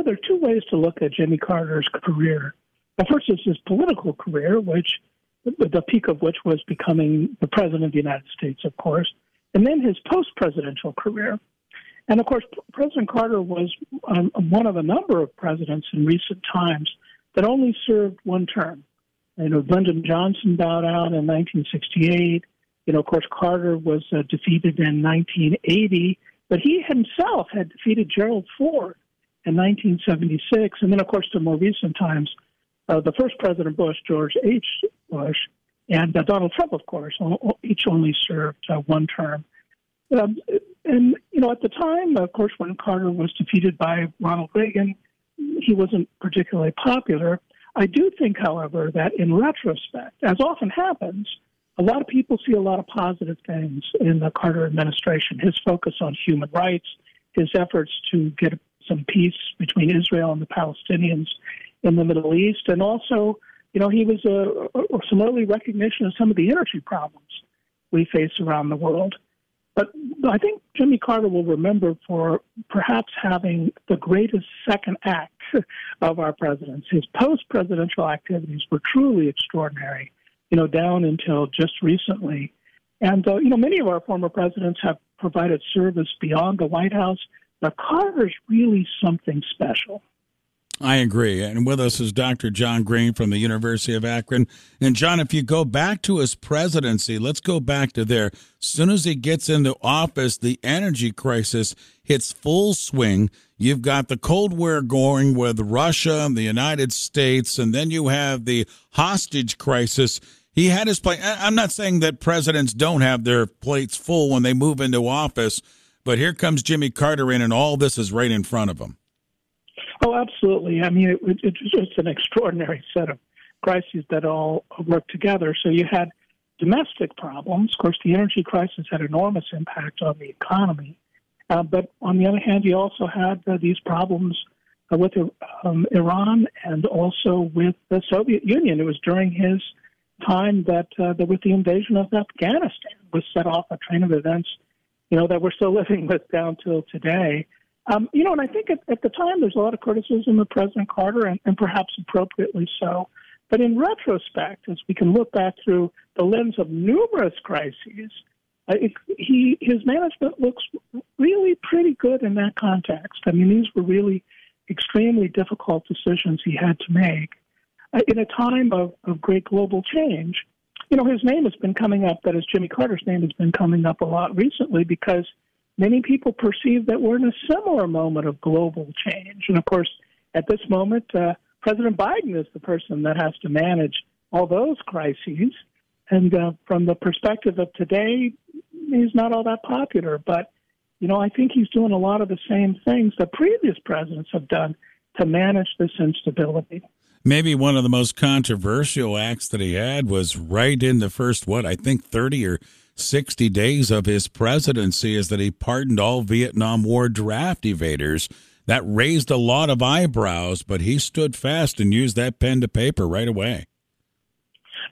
know, there are two ways to look at Jimmy Carter's career. The first is his political career, which the peak of which was becoming the president of the United States, of course, and then his post-presidential career. And of course, President Carter was um, one of a number of presidents in recent times that only served one term. You know, Lyndon Johnson bowed out in 1968. You know, of course, Carter was uh, defeated in 1980, but he himself had defeated Gerald Ford in 1976. And then, of course, to more recent times, uh, the first President Bush, George H. Bush, and uh, Donald Trump, of course, each only served uh, one term. Um, and, you know, at the time, of course, when Carter was defeated by Ronald Reagan, he wasn't particularly popular. I do think, however, that in retrospect, as often happens, a lot of people see a lot of positive things in the Carter administration. His focus on human rights, his efforts to get some peace between Israel and the Palestinians in the Middle East, and also, you know, he was a, a, some early recognition of some of the energy problems we face around the world. But I think Jimmy Carter will remember for perhaps having the greatest second act of our presidents. His post presidential activities were truly extraordinary, you know, down until just recently. And, uh, you know, many of our former presidents have provided service beyond the White House, but Carter's really something special. I agree. And with us is Dr. John Green from the University of Akron. And John, if you go back to his presidency, let's go back to there. Soon as he gets into office, the energy crisis hits full swing. You've got the Cold War going with Russia and the United States, and then you have the hostage crisis. He had his plate. I'm not saying that presidents don't have their plates full when they move into office, but here comes Jimmy Carter in, and all this is right in front of him. Oh, absolutely. I mean, it, it was just an extraordinary set of crises that all worked together. So you had domestic problems. Of course, the energy crisis had enormous impact on the economy. Uh, but on the other hand, you also had uh, these problems uh, with um, Iran and also with the Soviet Union. It was during his time that, uh, that with the invasion of Afghanistan was set off a train of events, you know, that we're still living with down till today. Um, you know, and I think at, at, the time there's a lot of criticism of President Carter, and, and perhaps appropriately so. But in retrospect, as we can look back through the lens of numerous crises, uh, it, he his management looks really pretty good in that context. I mean, these were really extremely difficult decisions he had to make uh, in a time of, of great global change. You know, his name has been coming up. That is, Jimmy Carter's name has been coming up a lot recently because many people perceive that we're in a similar moment of global change. And of course, at this moment, uh, President Biden is the person that has to manage all those crises. And uh, from the perspective of today, he's not all that popular. But, you know, I think he's doing a lot of the same things that previous presidents have done to manage this instability. Maybe one of the most controversial acts that he had was right in the first, what, I think 30 or 60 days of his presidency is that he pardoned all Vietnam War draft evaders. That raised a lot of eyebrows, but he stood fast and used that pen to paper right away.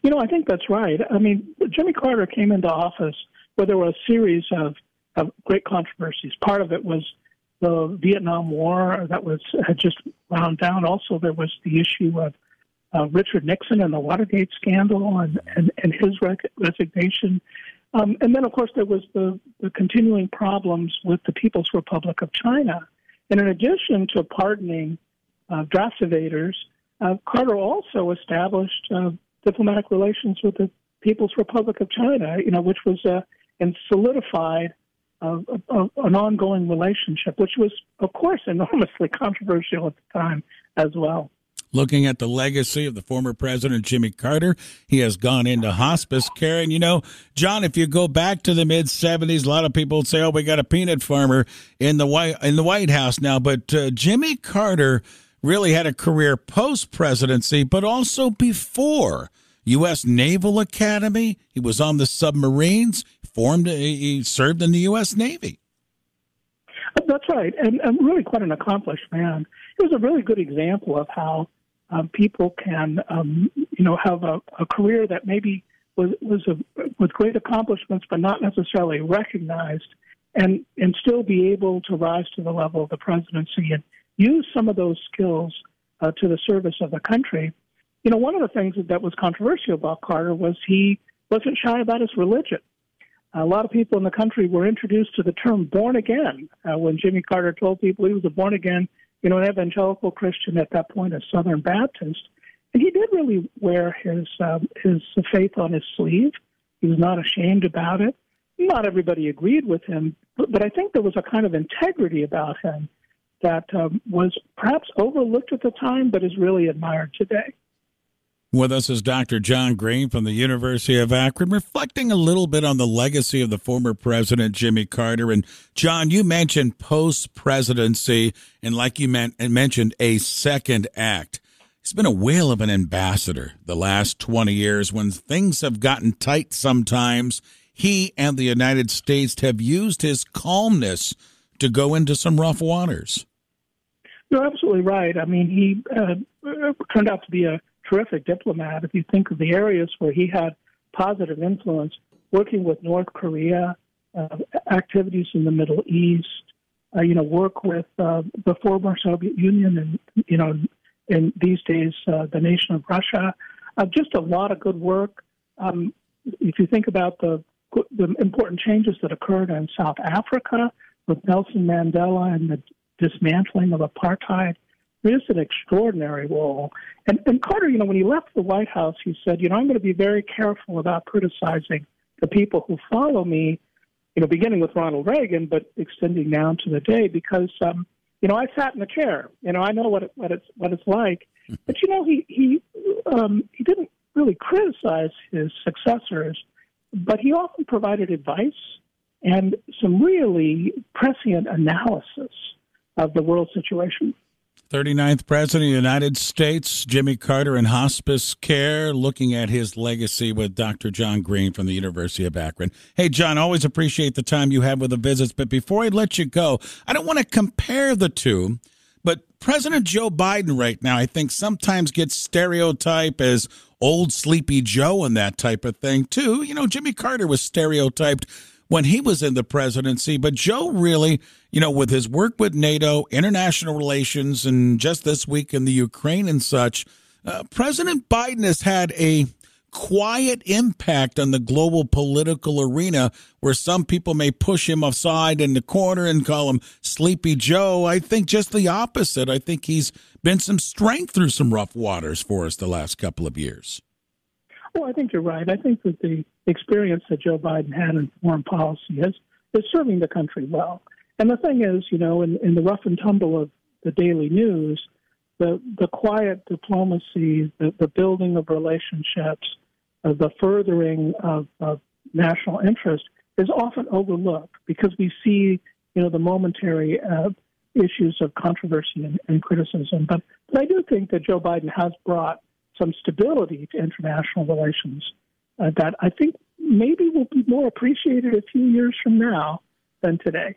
You know, I think that's right. I mean, Jimmy Carter came into office where there were a series of, of great controversies. Part of it was the Vietnam War that was had just wound down. Also, there was the issue of uh, Richard Nixon and the Watergate scandal and, and, and his rec- resignation. Um, and then, of course, there was the, the continuing problems with the People's Republic of China. And in addition to pardoning uh, draft evaders, uh, Carter also established uh, diplomatic relations with the People's Republic of China, you know, which was uh, and solidified an ongoing relationship, which was, of course, enormously controversial at the time as well. Looking at the legacy of the former president Jimmy Carter, he has gone into hospice care. And you know, John, if you go back to the mid '70s, a lot of people say, "Oh, we got a peanut farmer in the White in the White House now." But uh, Jimmy Carter really had a career post presidency, but also before. U.S. Naval Academy. He was on the submarines. Formed. He served in the U.S. Navy. That's right, and, and really quite an accomplished man. He was a really good example of how um, people can, um, you know, have a, a career that maybe was was a, with great accomplishments, but not necessarily recognized, and and still be able to rise to the level of the presidency and use some of those skills uh, to the service of the country. You know, one of the things that was controversial about Carter was he wasn't shy about his religion. A lot of people in the country were introduced to the term born again uh, when Jimmy Carter told people he was a born again, you know, an evangelical Christian at that point, a Southern Baptist. And he did really wear his um, his faith on his sleeve. He was not ashamed about it. Not everybody agreed with him, but, but I think there was a kind of integrity about him that um, was perhaps overlooked at the time, but is really admired today. With us is Dr. John Green from the University of Akron, reflecting a little bit on the legacy of the former president, Jimmy Carter. And John, you mentioned post presidency, and like you mentioned, a second act. He's been a whale of an ambassador the last 20 years. When things have gotten tight sometimes, he and the United States have used his calmness to go into some rough waters. You're absolutely right. I mean, he uh, turned out to be a terrific diplomat. If you think of the areas where he had positive influence, working with North Korea, uh, activities in the Middle East, uh, you know, work with uh, the former Soviet Union and, you know, in these days, uh, the nation of Russia. Uh, just a lot of good work. Um, if you think about the, the important changes that occurred in South Africa with Nelson Mandela and the dismantling of apartheid, is an extraordinary role. And, and Carter, you know, when he left the White House, he said, you know, I'm going to be very careful about criticizing the people who follow me, you know, beginning with Ronald Reagan, but extending down to the day, because, um, you know, I sat in the chair. You know, I know what it, what it's what it's like. But you know, he he um, he didn't really criticize his successors, but he often provided advice and some really prescient analysis of the world situation. 39th President of the United States, Jimmy Carter in hospice care, looking at his legacy with Dr. John Green from the University of Akron. Hey, John, always appreciate the time you have with the visits. But before I let you go, I don't want to compare the two, but President Joe Biden right now, I think sometimes gets stereotyped as old sleepy Joe and that type of thing, too. You know, Jimmy Carter was stereotyped when he was in the presidency. But Joe really, you know, with his work with NATO, international relations, and just this week in the Ukraine and such, uh, President Biden has had a quiet impact on the global political arena where some people may push him aside in the corner and call him Sleepy Joe. I think just the opposite. I think he's been some strength through some rough waters for us the last couple of years. Well, I think you're right. I think that the experience that Joe Biden had in foreign policy is, is serving the country well. And the thing is, you know, in, in the rough and tumble of the daily news, the, the quiet diplomacy, the, the building of relationships, uh, the furthering of, of national interest is often overlooked because we see, you know, the momentary uh, issues of controversy and, and criticism. But, but I do think that Joe Biden has brought some stability to international relations uh, that I think maybe will be more appreciated a few years from now than today.